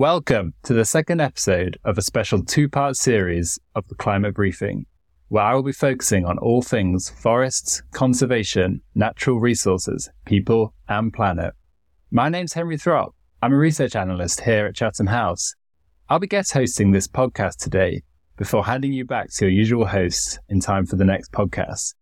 Welcome to the second episode of a special two part series of the Climate Briefing, where I will be focusing on all things forests, conservation, natural resources, people, and planet. My name's Henry Throp. I'm a research analyst here at Chatham House. I'll be guest hosting this podcast today before handing you back to your usual hosts in time for the next podcast.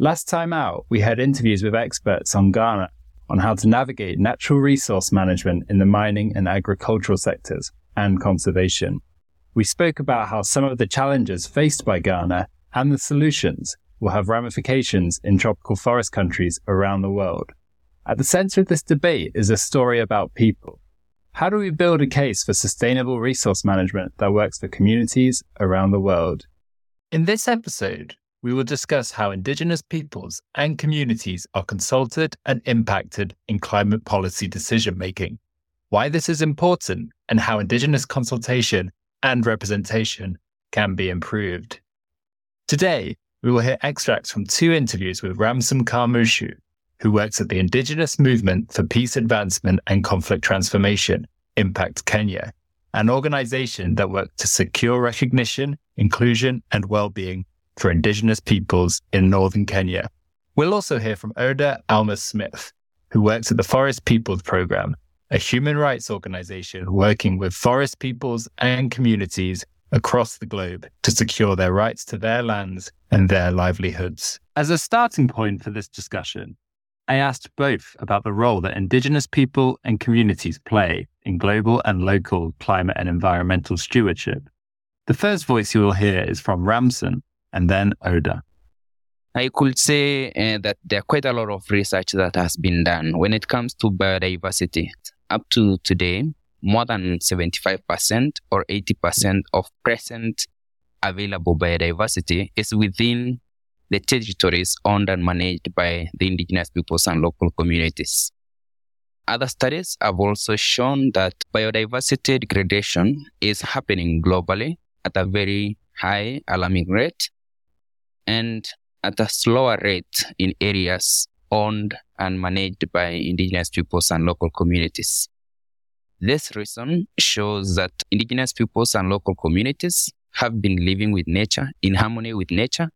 Last time out, we had interviews with experts on Ghana on how to navigate natural resource management in the mining and agricultural sectors and conservation. We spoke about how some of the challenges faced by Ghana and the solutions will have ramifications in tropical forest countries around the world. At the center of this debate is a story about people. How do we build a case for sustainable resource management that works for communities around the world? In this episode, we will discuss how Indigenous peoples and communities are consulted and impacted in climate policy decision making, why this is important, and how Indigenous consultation and representation can be improved. Today, we will hear extracts from two interviews with Ramson Karmushu, who works at the Indigenous Movement for Peace Advancement and Conflict Transformation, Impact Kenya, an organization that works to secure recognition, inclusion, and well-being for Indigenous peoples in northern Kenya. We'll also hear from Oda Almås Smith, who works at the Forest Peoples Program, a human rights organization working with forest peoples and communities across the globe to secure their rights to their lands and their livelihoods. As a starting point for this discussion, I asked both about the role that Indigenous people and communities play in global and local climate and environmental stewardship. The first voice you will hear is from Ramson, and then Oda? I could say uh, that there are quite a lot of research that has been done when it comes to biodiversity. Up to today, more than 75% or 80% of present available biodiversity is within the territories owned and managed by the indigenous peoples and local communities. Other studies have also shown that biodiversity degradation is happening globally at a very high alarming rate and at a slower rate in areas owned and managed by indigenous peoples and local communities. This reason shows that indigenous peoples and local communities have been living with nature, in harmony with nature,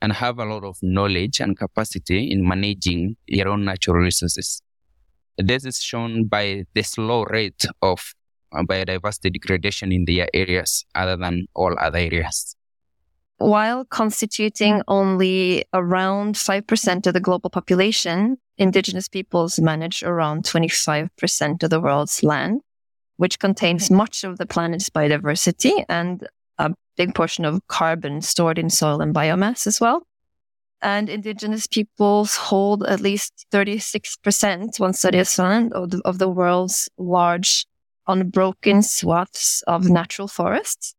and have a lot of knowledge and capacity in managing their own natural resources. This is shown by the slow rate of uh, biodiversity degradation in their areas other than all other areas. While constituting only around 5% of the global population, indigenous peoples manage around 25% of the world's land, which contains much of the planet's biodiversity and a big portion of carbon stored in soil and biomass as well. And indigenous peoples hold at least 36%, one study has found, of the, of the world's large unbroken swaths of natural forests.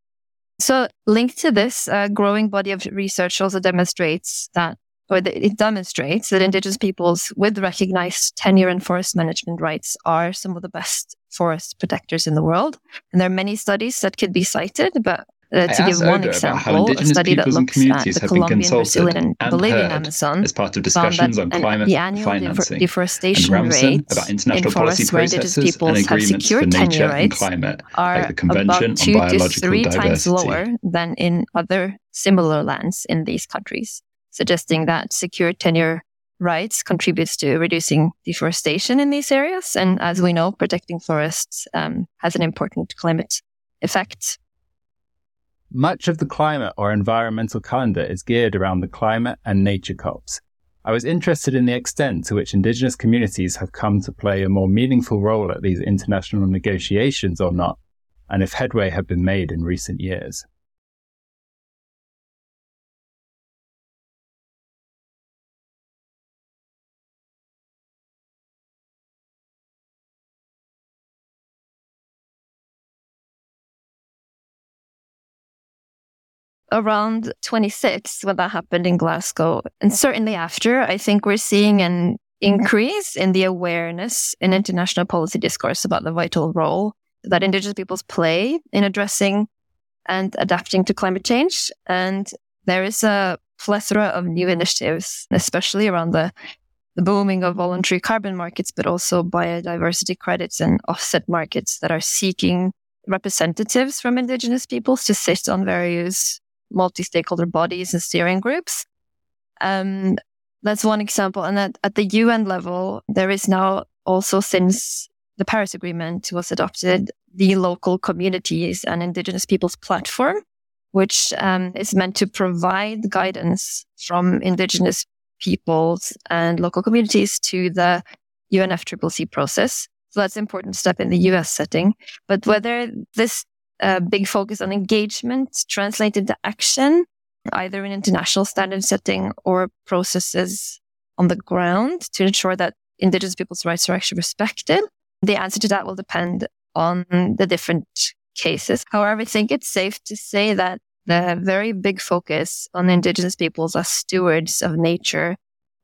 So, linked to this, a growing body of research also demonstrates that, or it demonstrates that Indigenous peoples with recognized tenure and forest management rights are some of the best forest protectors in the world. And there are many studies that could be cited, but uh, to give one example, a study that looks at the Colombian, Brazilian, and Bolivian Amazon as part of discussions on climate the annual financing, deforestation Ramson, rates about international in forests policy where indigenous peoples and have agreements secure tenure rights climate, are like the about two to three Diversity. times lower than in other similar lands in these countries, suggesting that secure tenure rights contributes to reducing deforestation in these areas. And as we know, protecting forests um, has an important climate effect. Much of the climate or environmental calendar is geared around the climate and nature COPs. I was interested in the extent to which Indigenous communities have come to play a more meaningful role at these international negotiations or not, and if headway had been made in recent years. Around 26 when that happened in Glasgow. And certainly after, I think we're seeing an increase in the awareness in international policy discourse about the vital role that Indigenous peoples play in addressing and adapting to climate change. And there is a plethora of new initiatives, especially around the, the booming of voluntary carbon markets, but also biodiversity credits and offset markets that are seeking representatives from indigenous peoples to sit on various multi-stakeholder bodies and steering groups. Um, that's one example. And at, at the UN level, there is now also since the Paris Agreement was adopted, the local communities and indigenous peoples platform, which um, is meant to provide guidance from indigenous peoples and local communities to the UNFCCC process. So that's an important step in the US setting. But whether this uh, big focus on engagement translated to action, either in international standard setting or processes on the ground to ensure that indigenous people's rights are actually respected, the answer to that will depend on the different cases. However, I think it's safe to say that the very big focus on indigenous peoples as stewards of nature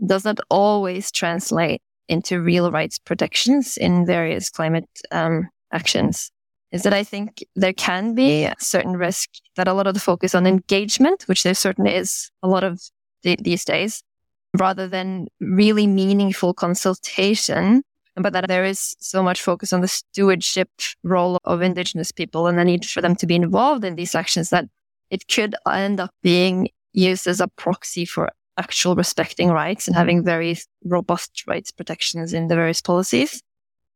does not always translate into real rights protections in various climate um, actions. Is that I think there can be a certain risk that a lot of the focus on engagement, which there certainly is a lot of th- these days, rather than really meaningful consultation, but that there is so much focus on the stewardship role of indigenous people and the need for them to be involved in these actions that it could end up being used as a proxy for actual respecting rights and having very robust rights protections in the various policies.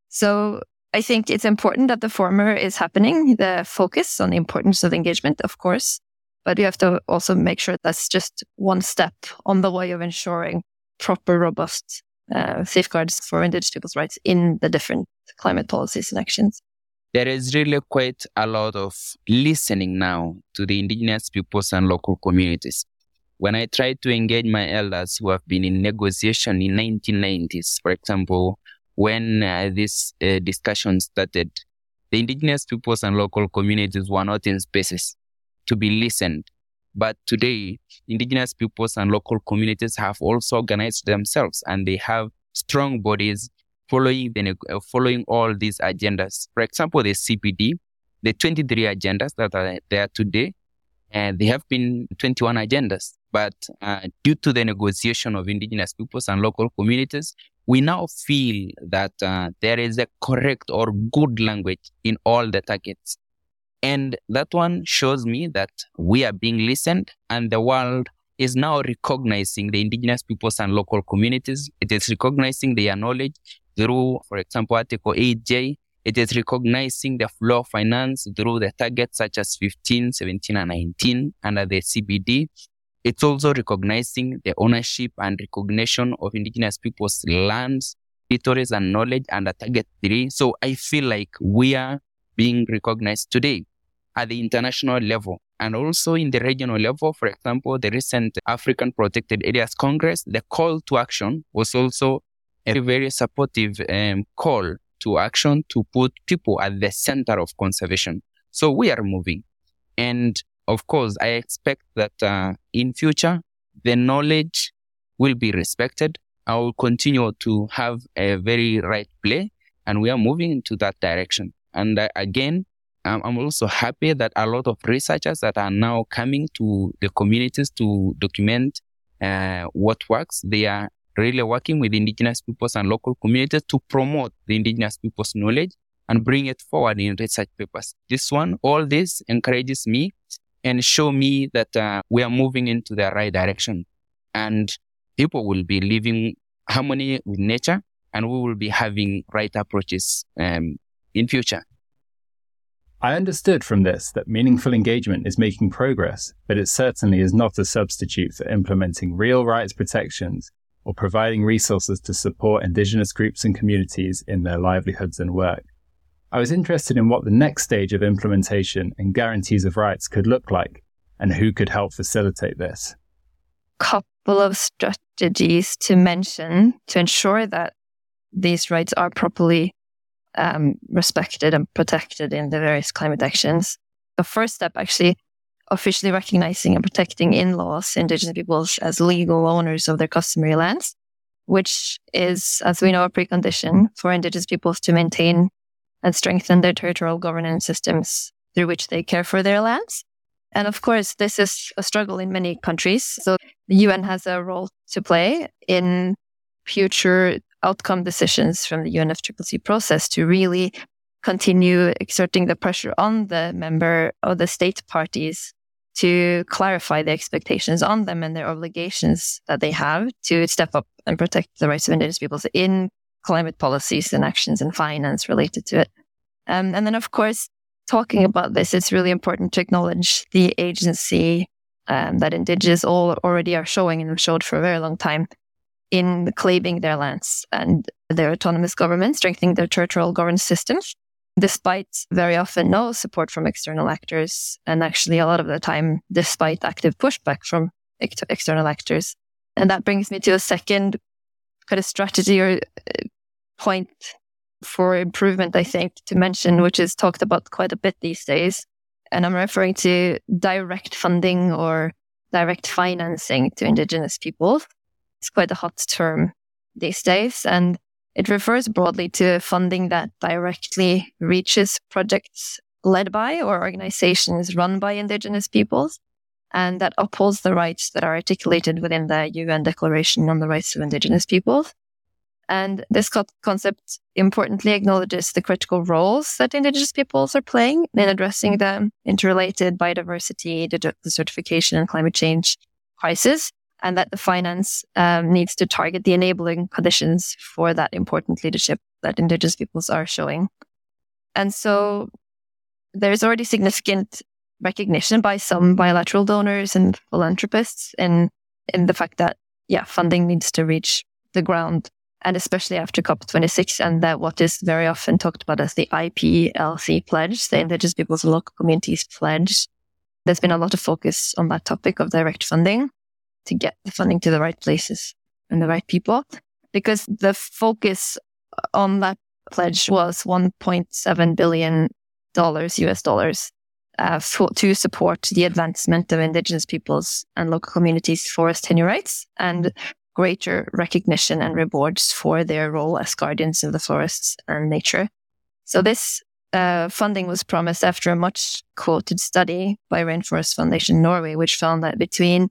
So I think it's important that the former is happening, the focus on the importance of engagement, of course, but you have to also make sure that's just one step on the way of ensuring proper, robust uh, safeguards for indigenous people's rights in the different climate policies and actions. There is really quite a lot of listening now to the indigenous peoples and local communities. When I try to engage my elders who have been in negotiation in 1990s, for example, when uh, this uh, discussion started, the indigenous peoples and local communities were not in spaces to be listened. But today, indigenous peoples and local communities have also organized themselves and they have strong bodies following the, uh, following all these agendas. For example, the CBD, the 23 agendas that are there today, and they have been 21 agendas. But uh, due to the negotiation of indigenous peoples and local communities, we now feel that uh, there is a correct or good language in all the targets. And that one shows me that we are being listened and the world is now recognizing the indigenous peoples and local communities. It is recognizing their knowledge through, for example, Article 8J it is recognizing the flow of finance through the targets such as 15, 17, and 19 under the CBD. It's also recognizing the ownership and recognition of indigenous people's lands, territories, and knowledge under target three. So I feel like we are being recognized today at the international level and also in the regional level. For example, the recent African Protected Areas Congress, the call to action was also a very supportive um, call to action to put people at the center of conservation. So we are moving. And of course, I expect that uh, in future, the knowledge will be respected. I will continue to have a very right play and we are moving into that direction. And uh, again, I'm also happy that a lot of researchers that are now coming to the communities to document uh, what works, they are really working with indigenous peoples and local communities to promote the indigenous people's knowledge and bring it forward in research papers. This one, all this encourages me and show me that uh, we are moving into the right direction and people will be living harmony with nature and we will be having right approaches um, in future. I understood from this that meaningful engagement is making progress, but it certainly is not a substitute for implementing real rights protections or providing resources to support Indigenous groups and communities in their livelihoods and work. I was interested in what the next stage of implementation and guarantees of rights could look like and who could help facilitate this. Couple of strategies to mention to ensure that these rights are properly um, respected and protected in the various climate actions. The first step actually officially recognizing and protecting in laws indigenous peoples as legal owners of their customary lands, which is, as we know, a precondition for indigenous peoples to maintain and strengthen their territorial governance systems through which they care for their lands. And of course, this is a struggle in many countries. So the UN has a role to play in future outcome decisions from the UNFCCC process to really continue exerting the pressure on the member or the state parties to clarify the expectations on them and their obligations that they have to step up and protect the rights of indigenous peoples in climate policies and actions and finance related to it. Um, and then, of course, talking about this, it's really important to acknowledge the agency um, that indigenous all already are showing and have showed for a very long time in claiming their lands and their autonomous government, strengthening their territorial governance systems, despite very often no support from external actors, and actually a lot of the time, despite active pushback from ex- external actors. And that brings me to a second kind of strategy or point for improvement, I think, to mention, which is talked about quite a bit these days. And I'm referring to direct funding or direct financing to Indigenous people. It's quite a hot term these days. And it refers broadly to funding that directly reaches projects led by or organizations run by Indigenous peoples and that upholds the rights that are articulated within the UN Declaration on the Rights of Indigenous Peoples. And this co- concept importantly acknowledges the critical roles that Indigenous peoples are playing in addressing the interrelated biodiversity, desertification, and climate change crisis, and that the finance um, needs to target the enabling conditions for that important leadership that Indigenous peoples are showing. And so there's already significant recognition by some bilateral donors and philanthropists in in the fact that yeah, funding needs to reach the ground and especially after COP26 and that what is very often talked about as the IPLC pledge, the Indigenous Peoples and Local Communities pledge. There's been a lot of focus on that topic of direct funding to get the funding to the right places and the right people because the focus on that pledge was 1.7 billion dollars US dollars uh, for, to support the advancement of indigenous peoples and local communities forest tenure rights and greater recognition and rewards for their role as guardians of the forests and nature. So this uh, funding was promised after a much quoted study by Rainforest Foundation Norway, which found that between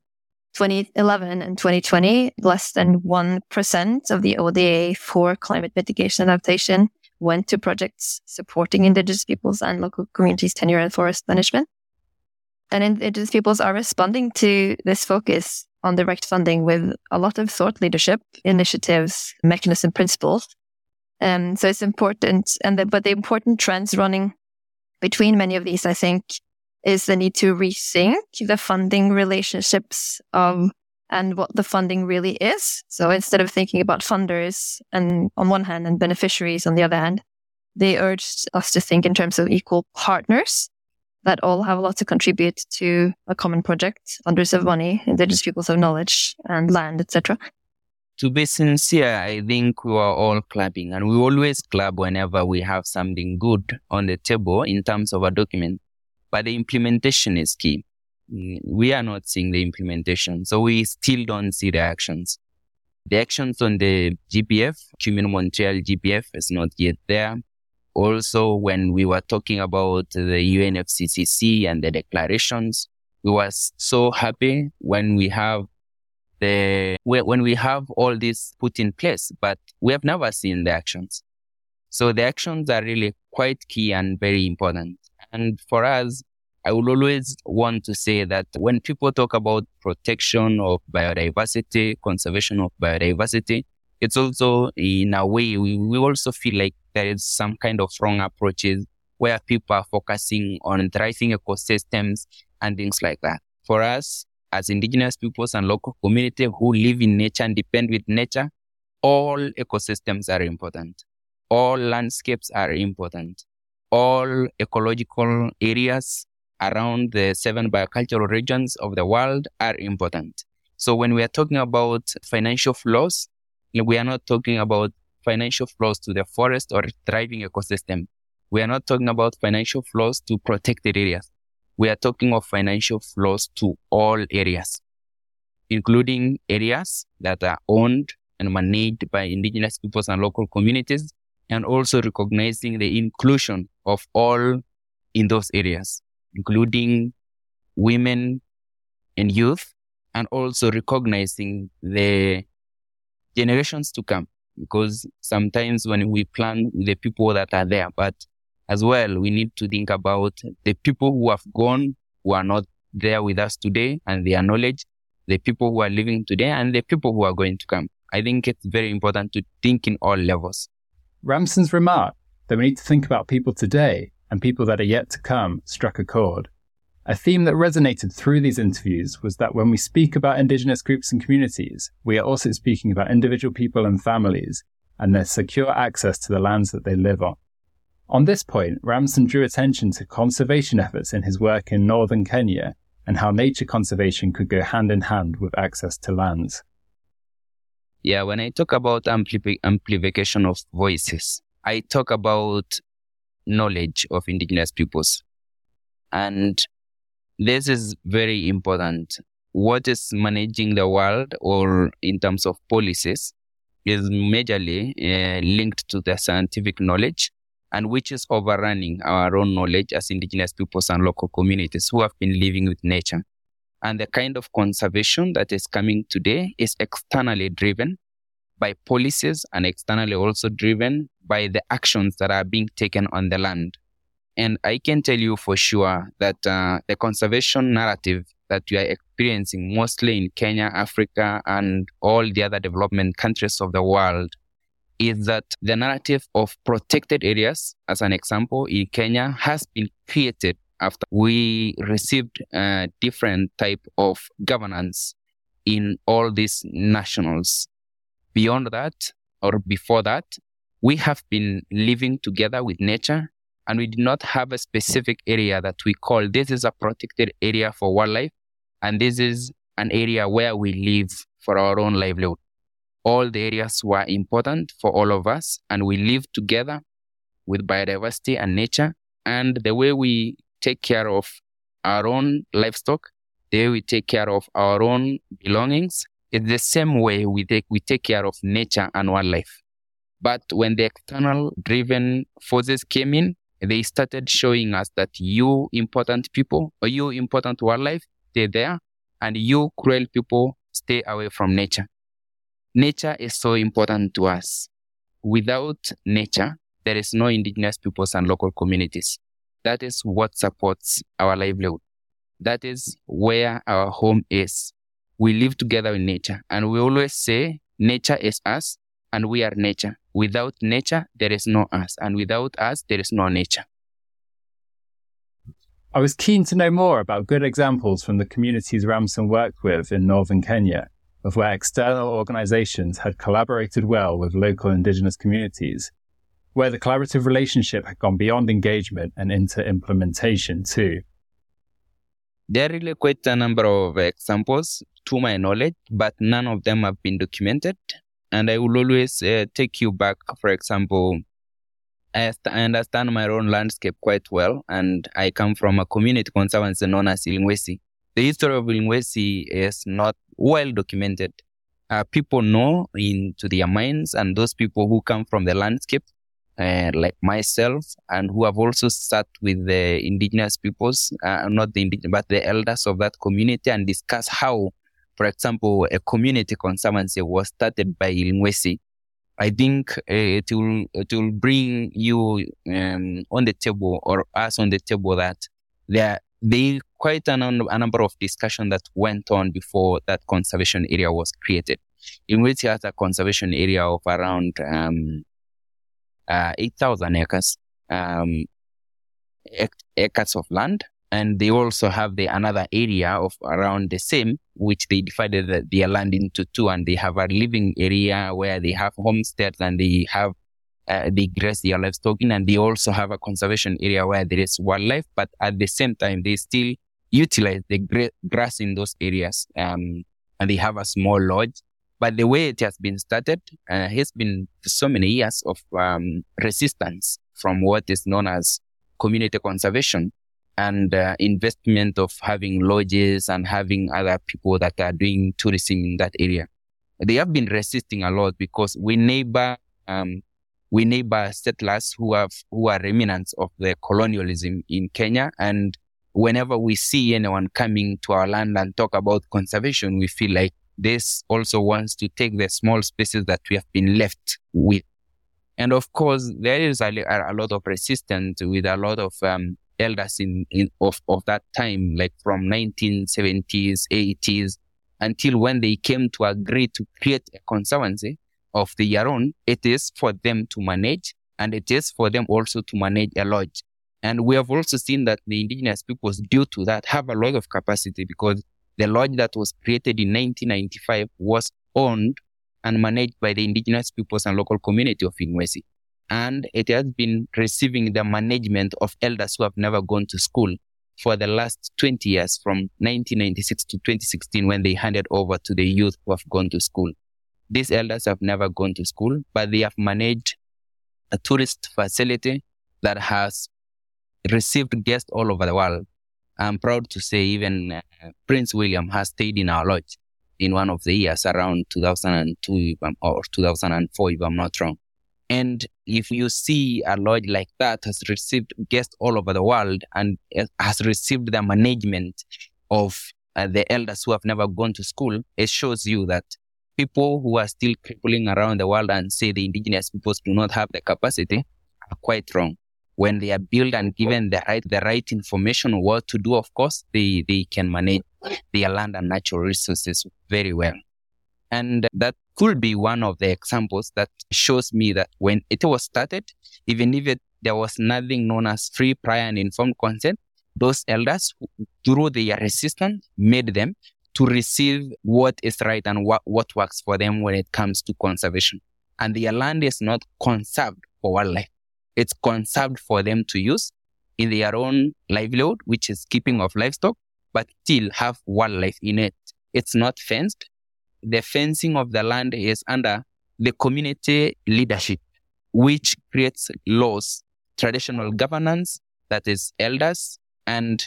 2011 and 2020, less than 1% of the ODA for climate mitigation adaptation went to projects supporting indigenous peoples and local communities tenure and forest management. And indigenous peoples are responding to this focus on direct funding with a lot of thought leadership initiatives, mechanism principles. Um, so it's important. And the, but the important trends running between many of these, I think, is the need to rethink the funding relationships of and what the funding really is. So instead of thinking about funders and on one hand and beneficiaries on the other hand, they urged us to think in terms of equal partners that all have a lot to contribute to a common project, funders of money, indigenous peoples of knowledge and land, etc. To be sincere, I think we are all clapping and we always clap whenever we have something good on the table in terms of a document. But the implementation is key. We are not seeing the implementation, so we still don't see the actions. The actions on the GBF, Kumene Montreal GBF is not yet there also when we were talking about the UNFCCC and the declarations, we were so happy when we have the when we have all this put in place, but we have never seen the actions. So the actions are really quite key and very important. And for us, I will always want to say that when people talk about protection of biodiversity, conservation of biodiversity, it's also in a way we, we also feel like there is some kind of wrong approaches where people are focusing on thriving ecosystems and things like that. For us, as indigenous peoples and local community who live in nature and depend with nature, all ecosystems are important. All landscapes are important. All ecological areas around the seven biocultural regions of the world are important. So when we are talking about financial flows, we are not talking about financial flows to the forest or thriving ecosystem. We are not talking about financial flows to protected areas. We are talking of financial flows to all areas, including areas that are owned and managed by indigenous peoples and local communities, and also recognizing the inclusion of all in those areas, including women and youth, and also recognizing the generations to come because sometimes when we plan the people that are there, but as well, we need to think about the people who have gone, who are not there with us today and their knowledge, the people who are living today and the people who are going to come. I think it's very important to think in all levels. Ramson's remark that we need to think about people today and people that are yet to come struck a chord. A theme that resonated through these interviews was that when we speak about Indigenous groups and communities, we are also speaking about individual people and families and their secure access to the lands that they live on. On this point, Ramson drew attention to conservation efforts in his work in northern Kenya and how nature conservation could go hand in hand with access to lands. Yeah, when I talk about ampli- amplification of voices, I talk about knowledge of indigenous peoples. And this is very important. What is managing the world or in terms of policies is majorly uh, linked to the scientific knowledge and which is overrunning our own knowledge as indigenous peoples and local communities who have been living with nature. And the kind of conservation that is coming today is externally driven by policies and externally also driven by the actions that are being taken on the land. And I can tell you for sure that uh, the conservation narrative that we are experiencing mostly in Kenya, Africa, and all the other development countries of the world is that the narrative of protected areas, as an example, in Kenya has been created after we received a different type of governance in all these nationals. Beyond that, or before that, we have been living together with nature and we do not have a specific area that we call this is a protected area for wildlife and this is an area where we live for our own livelihood. All the areas were important for all of us and we live together with biodiversity and nature and the way we take care of our own livestock the way we take care of our own belongings is the same way we take, we take care of nature and wildlife. But when the external driven forces came in they started showing us that you important people or you important wildlife stay there and you cruel people stay away from nature Nature is so important to us. Without nature, there is no indigenous peoples and local communities. That is what supports our livelihood. That is where our home is. We live together in nature and we always say nature is us and we are nature. Without nature, there is no us and without us, there is no nature. I was keen to know more about good examples from the communities Ramson worked with in northern Kenya of where external organizations had collaborated well with local indigenous communities, where the collaborative relationship had gone beyond engagement and into implementation too. There are really quite a number of examples to my knowledge, but none of them have been documented. And I will always uh, take you back, for example, I, understand my own landscape quite well, and I come from a community conservancy known as Il Ngwesi. The history of Il Ngwesi is not well documented. Uh, people know into their minds, and those people who come from the landscape, uh, like myself, and who have also sat with the indigenous peoples, uh, not the indigenous, but the elders of that community, and discuss how, for example, a community conservancy was started by Il Ngwesi. I think uh, it will it will bring you um, on the table or us on the table that there there quite a, number of discussion that went on before that conservation area was created, in which has a conservation area of around um, uh, 8,000 acres, um, acres of land. And they also have the another area of around the same, which they divided their land into two, and they have a living area where they have homesteads and they have uh, they graze their livestock in, and they also have a conservation area where there is wildlife, but at the same time, they still utilize the gra- grass in those areas. Um, and they have a small lodge. But the way it has been started uh, has been so many years of um, resistance from what is known as community conservation and uh, investment of having lodges and having other people that are doing tourism in that area. They have been resisting a lot because we neighbor um, we neighbor settlers who have who are remnants of the colonialism in Kenya. And whenever we see anyone coming to our land and talk about conservation, we feel like this also wants to take the small spaces that we have been left with. And of course, there is a, a lot of resistance with a lot of um, elders in, in of, of that time, like from 1970s, 80s, until when they came to agree to create a conservancy of their own. It is for them to manage, and it is for them also to manage a lodge. And we have also seen that the indigenous peoples, due to that, have a lot of capacity because the lodge that was created in 1995 was owned and managed by the indigenous peoples and local community of Il Ngwesi. And it has been receiving the management of elders who have never gone to school for the last 20 years from 1996 to 2016 when they handed over to the youth who have gone to school. These elders have never gone to school, but they have managed a tourist facility that has received guests all over the world. I'm proud to say even uh, Prince William has stayed in our lodge in one of the years around 2002 or 2004, if I'm not wrong. And if you see a lodge like that has received guests all over the world and has received the management of uh, the elders who have never gone to school, it shows you that people who are still crippling around the world and say the indigenous peoples do not have the capacity are quite wrong when they are built and given the right the right information what to do, of course, they, they can manage their land and natural resources very well. And that could be one of the examples that shows me that when it was started, even if it, there was nothing known as free, prior, and informed consent, those elders, through their resistance, made them to receive what is right and what, what works for them when it comes to conservation. And their land is not conserved for wildlife. It's conserved for them to use in their own livelihood, which is keeping of livestock, but still have wildlife in it. It's not fenced. The fencing of the land is under the community leadership, which creates laws, traditional governance, that is elders, and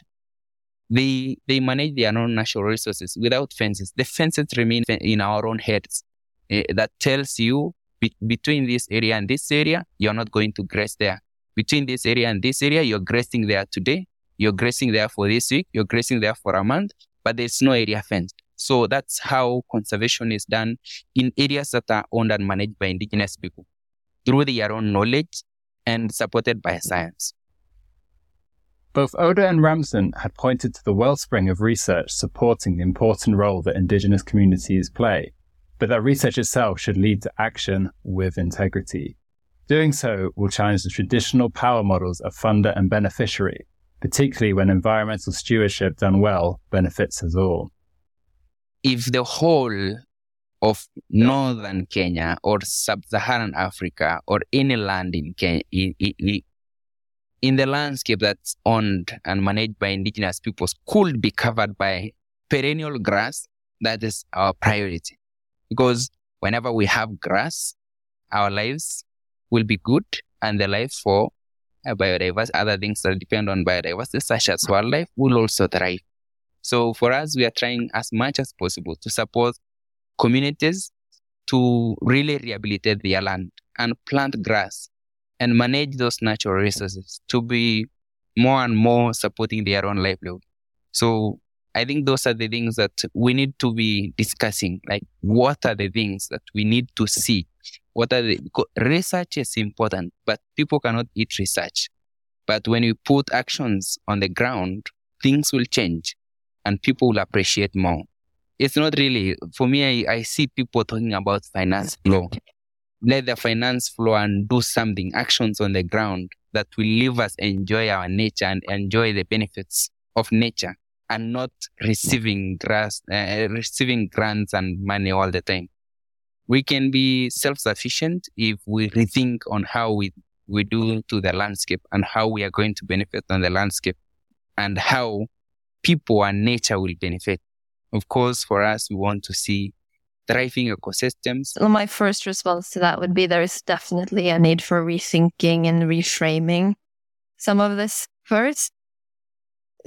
they, they manage their own natural resources without fences. The fences remain in our own heads. Uh, that tells you be- between this area and this area, you're not going to graze there. Between this area and this area, you're grazing there today. You're grazing there for this week. You're grazing there for a month, but there's no area fenced. So that's how conservation is done in areas that are owned and managed by indigenous people through their own knowledge and supported by science. Both Oda and Ramson had pointed to the wellspring of research supporting the important role that indigenous communities play but that research itself should lead to action with integrity. Doing so will challenge the traditional power models of funder and beneficiary, particularly when environmental stewardship done well benefits us all. If the whole of northern Kenya or sub-Saharan Africa or any land in Kenya, in, the landscape that's owned and managed by indigenous peoples could be covered by perennial grass, that is our priority. Because whenever we have grass, our lives will be good and the life for uh, biodiversity, other things that depend on biodiversity, such as wildlife, will also thrive. So for us, we are trying as much as possible to support communities to really rehabilitate their land and plant grass and manage those natural resources to be more and more supporting their own livelihood. So I think those are the things that we need to be discussing. Like, what are the things that we need to see? What are the research is important, but people cannot eat research. But when you put actions on the ground, things will change and people will appreciate more. It's not really, for me, I, I see people talking about finance flow. Let the finance flow and do something, actions on the ground that will leave us enjoy our nature and enjoy the benefits of nature and not receiving grants, uh, receiving grants and money all the time. We can be self-sufficient if we rethink on how we, we do to the landscape and how we are going to benefit on the landscape and how people and nature will benefit. Of course, for us, we want to see thriving ecosystems. Well, my first response to that would be there is definitely a need for rethinking and reframing some of this first.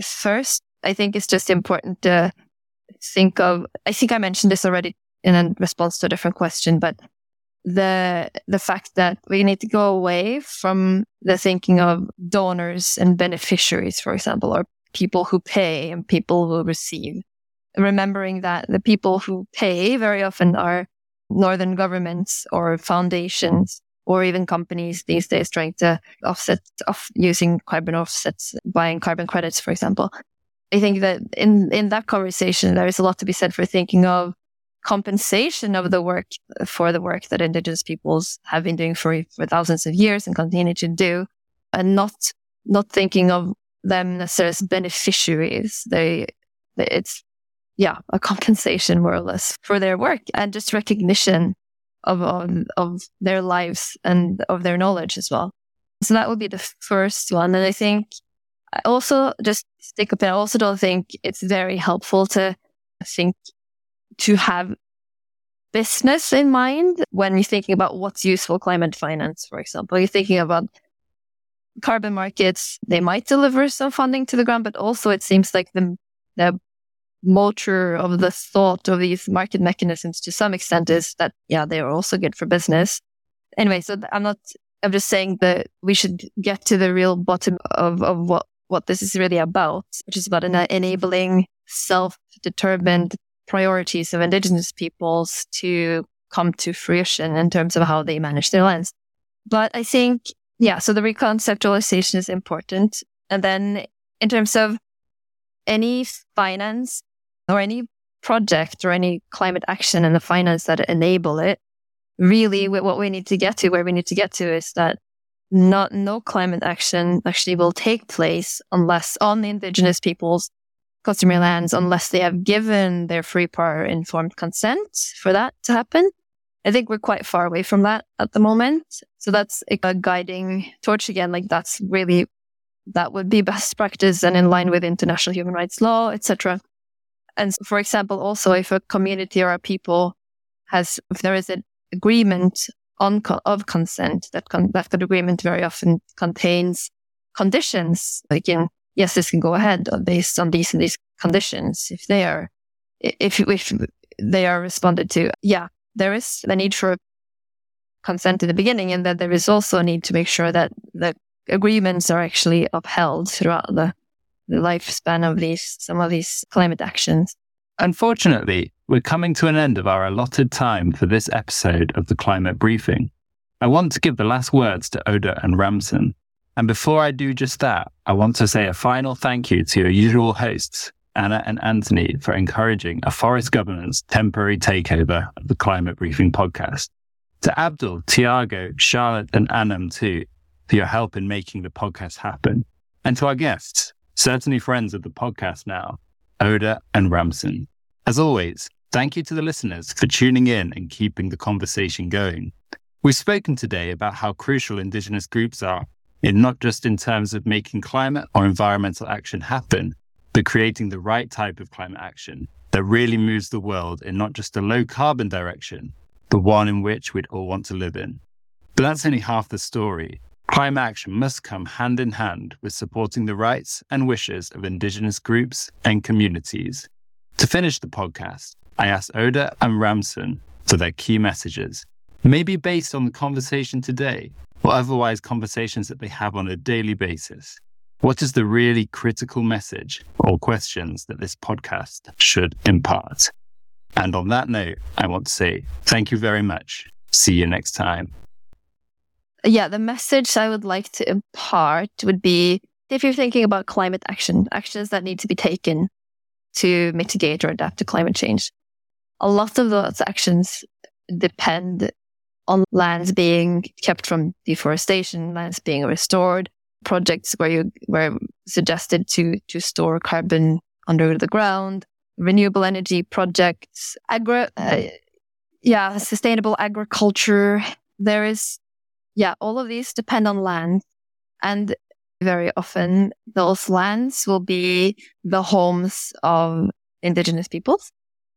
First, I think it's just important to think of, I think I mentioned this already in a response to a different question, but the, the fact that we need to go away from the thinking of donors and beneficiaries, for example, or people who pay and people who receive. Remembering that the people who pay very often are northern governments or foundations or even companies these days trying to offset off using carbon offsets, buying carbon credits, for example. I think that in, in that conversation, there is a lot to be said for thinking of compensation of the work for the work that indigenous peoples have been doing for, for thousands of years and continue to do and not, not thinking of them necessarily as beneficiaries. They, it's, yeah, a compensation more or less for their work and just recognition of, of, of their lives and of their knowledge as well. So that would be the first one. And I think I also just stick up. I also don't think it's very helpful to think to have business in mind when you're thinking about what's useful climate finance, for example. You're thinking about carbon markets. They might deliver some funding to the ground, but also it seems like the, the motor of the thought of these market mechanisms to some extent is that, yeah, they are also good for business. Anyway, so I'm not, I'm just saying that we should get to the real bottom of, of what, what this is really about, which is about en- enabling self-determined priorities of indigenous peoples to come to fruition in terms of how they manage their lands. But I think, yeah, so the reconceptualization is important. And then in terms of any finance or any project or any climate action and the finance that enable it, really what we need to get to, where we need to get to is that not no climate action actually will take place unless on the indigenous peoples customary lands unless they have given their free prior informed consent for that to happen. I think we're quite far away from that at the moment. So that's a guiding torch again. Like that's really, that would be best practice and in line with international human rights law, etc. And for example, also if a community or a people has, if there is an agreement on of consent, that con- that agreement very often contains conditions, like in yes, this can go ahead based on these and these conditions. If they are, if if they are responded to, yeah, there is the need for consent in the beginning, and that there is also a need to make sure that the agreements are actually upheld throughout the the lifespan of these, some of these climate actions. Unfortunately, we're coming to an end of our allotted time for this episode of the Climate Briefing. I want to give the last words to Oda and Ramson. And before I do just that, I want to say a final thank you to your usual hosts, Anna and Anthony, for encouraging a forest governance temporary takeover of the Climate Briefing podcast. To Abdul, Tiago, Charlotte, and Anam too, for your help in making the podcast happen. And to our guests, certainly friends of the podcast now, Oda and Ramson. As always, thank you to the listeners for tuning in and keeping the conversation going. We've spoken today about how crucial Indigenous groups are, in not just in terms of making climate or environmental action happen, but creating the right type of climate action that really moves the world in not just a low carbon direction, but one in which we'd all want to live in. But that's only half the story. Climate action must come hand in hand with supporting the rights and wishes of Indigenous groups and communities. To finish the podcast, I asked Oda and Ramson for their key messages, maybe based on the conversation today or otherwise conversations that they have on a daily basis. What is the really critical message or questions that this podcast should impart? And on that note, I want to say thank you very much. See you next time yeah, the message I would like to impart would be if you're thinking about climate action, actions that need to be taken to mitigate or adapt to climate change, a lot of those actions depend on lands being kept from deforestation, lands being restored, projects where you were suggested to to store carbon under the ground, renewable energy projects, agri, uh, yeah, sustainable agriculture. There is yeah, all of these depend on land. And very often those lands will be the homes of indigenous peoples.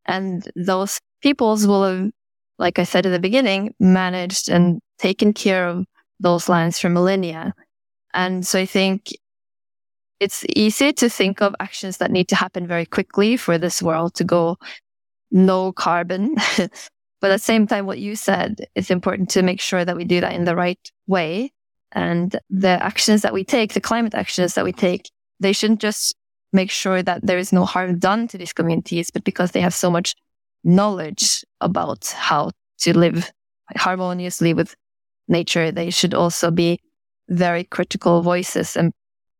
And those peoples will have, like I said at the beginning, managed and taken care of those lands for millennia. And so I think it's easy to think of actions that need to happen very quickly for this world to go no carbon But at the same time, what you said, it's important to make sure that we do that in the right way. And the actions that we take, the climate actions that we take, they shouldn't just make sure that there is no harm done to these communities, but because they have so much knowledge about how to live harmoniously with nature, they should also be very critical voices and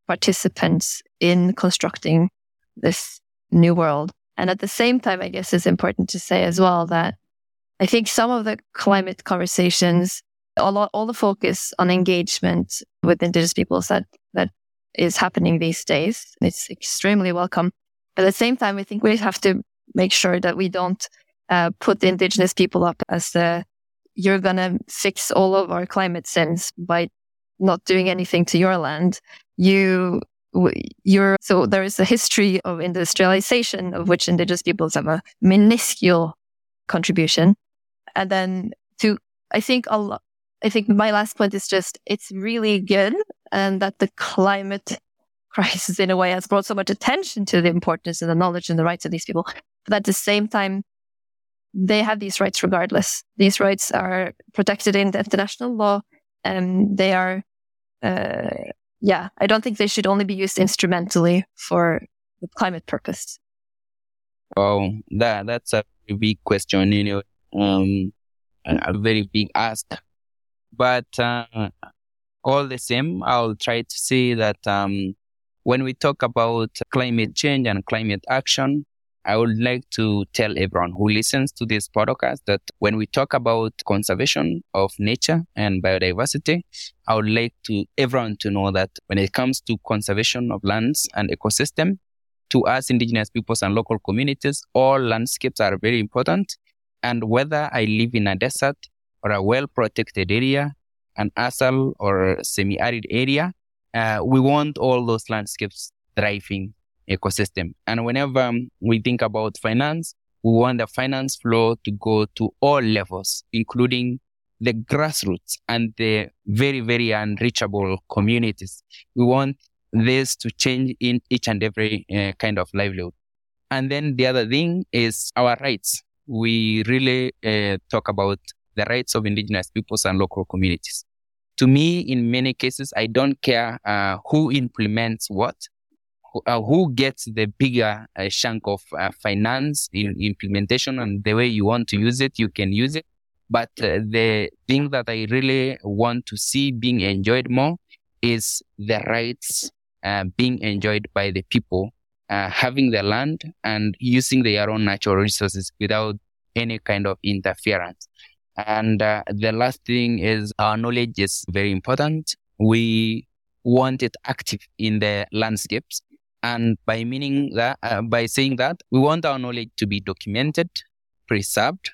participants in constructing this new world. And at the same time, I guess it's important to say as well that I think some of the climate conversations, a lot, all the focus on engagement with indigenous peoples that, that is happening these days, it's extremely welcome. But at the same time, I think we have to make sure that we don't uh, put indigenous people up as the you're going to fix all of our climate sins by not doing anything to your land. You, you're, so there is a history of industrialization of which indigenous peoples have a minuscule contribution. And then to, I think a lot, I think my last point is just, it's really good and that the climate crisis in a way has brought so much attention to the importance and the knowledge and the rights of these people. But at the same time, they have these rights regardless. These rights are protected in the international law and they are, uh, yeah, I don't think they should only be used instrumentally for the climate purpose. Oh, that that's a big question, you know, um, a, very big ask. But uh, all the same, I'll try to say that um, when we talk about climate change and climate action, I would like to tell everyone who listens to this podcast that when we talk about conservation of nature and biodiversity, I would like to everyone to know that when it comes to conservation of lands and ecosystem, to us indigenous peoples and local communities, all landscapes are very important. And whether I live in a desert or a well protected area, an ASAL or semi arid area, uh, we want all those landscapes thriving ecosystem. And whenever we think about finance, we want the finance flow to go to all levels, including the grassroots and the very, very unreachable communities. We want this to change in each and every uh, kind of livelihood. And then the other thing is our rights. We really uh, talk about the rights of indigenous peoples and local communities. To me, in many cases, I don't care uh, who implements what uh, who gets the bigger uh, chunk of uh, finance in implementation and the way you want to use it, you can use it. But uh, the thing that I really want to see being enjoyed more is the rights uh, being enjoyed by the people, uh, having the land and using their own natural resources without any kind of interference. And the last thing is our knowledge is very important. We want it active in the landscapes and by meaning that, uh, by saying that, we want our knowledge to be documented, preserved,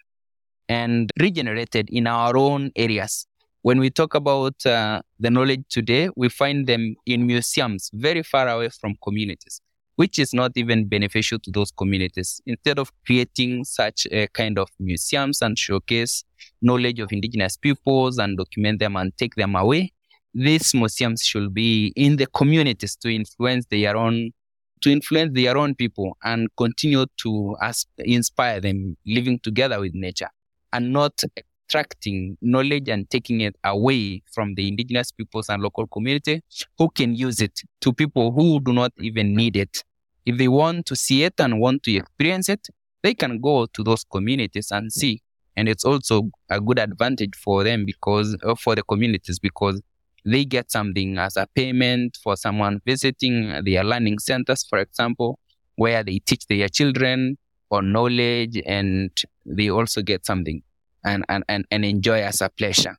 and regenerated in our own areas. When we talk about uh, the knowledge today, we find them in museums very far away from communities, which is not even beneficial to those communities. Instead of creating such a kind of museums and showcase knowledge of indigenous peoples and document them and take them away, these museums should be in the communities to influence their own to influence their own people and continue to inspire them living together with nature and not extracting knowledge and taking it away from the indigenous peoples and local community who can use it to people who do not even need it. If they want to see it and want to experience it, they can go to those communities and see. And it's also a good advantage for them because, uh, for the communities, because they get something as a payment for someone visiting their learning centers, for example, where they teach their children on knowledge and they also get something and, and, and, and enjoy as a pleasure.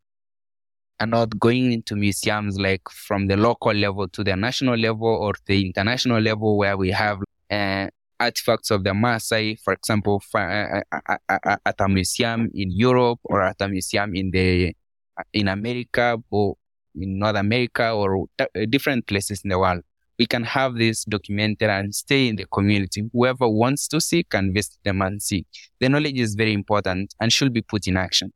And not going into museums like from the local level to the national level or the international level where we have uh, artifacts of the Maasai, for example, uh, uh, uh, at a museum in Europe or at a museum in the in America, or in North America or uh, different places in the world. We can have this documented and stay in the community. Whoever wants to see can visit them and see. The knowledge is very important and should be put in action.